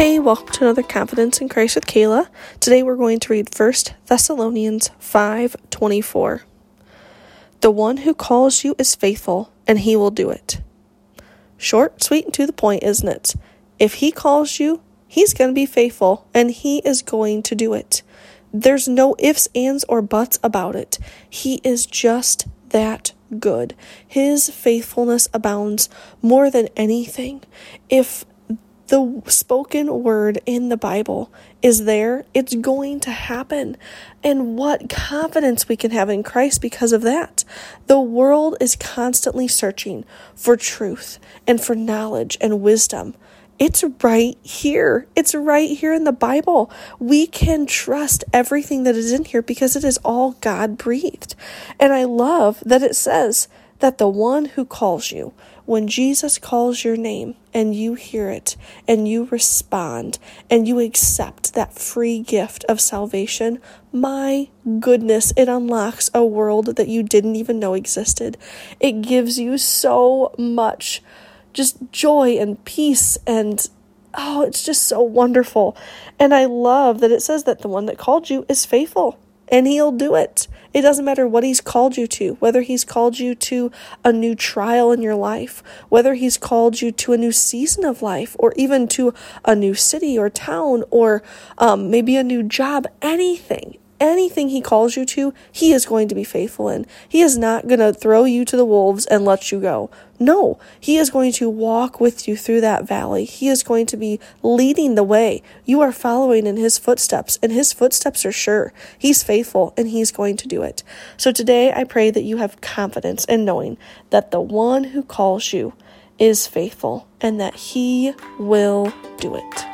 Hey, welcome to another Confidence in Christ with Kala. Today we're going to read 1 Thessalonians 5:24. The one who calls you is faithful, and he will do it. Short, sweet, and to the point, isn't it? If he calls you, he's going to be faithful, and he is going to do it. There's no ifs, ands, or buts about it. He is just that good. His faithfulness abounds more than anything. If the spoken word in the Bible is there, it's going to happen. And what confidence we can have in Christ because of that. The world is constantly searching for truth and for knowledge and wisdom. It's right here. It's right here in the Bible. We can trust everything that is in here because it is all God breathed. And I love that it says that the one who calls you, when Jesus calls your name and you hear it and you respond and you accept that free gift of salvation, my goodness, it unlocks a world that you didn't even know existed. It gives you so much just joy and peace and oh, it's just so wonderful. And I love that it says that the one that called you is faithful and he'll do it. It doesn't matter what he's called you to, whether he's called you to a new trial in your life, whether he's called you to a new season of life, or even to a new city or town, or um, maybe a new job, anything anything he calls you to, he is going to be faithful in. He is not going to throw you to the wolves and let you go. No, he is going to walk with you through that valley. He is going to be leading the way. You are following in his footsteps, and his footsteps are sure. He's faithful, and he's going to do it. So today, I pray that you have confidence in knowing that the one who calls you is faithful and that he will do it.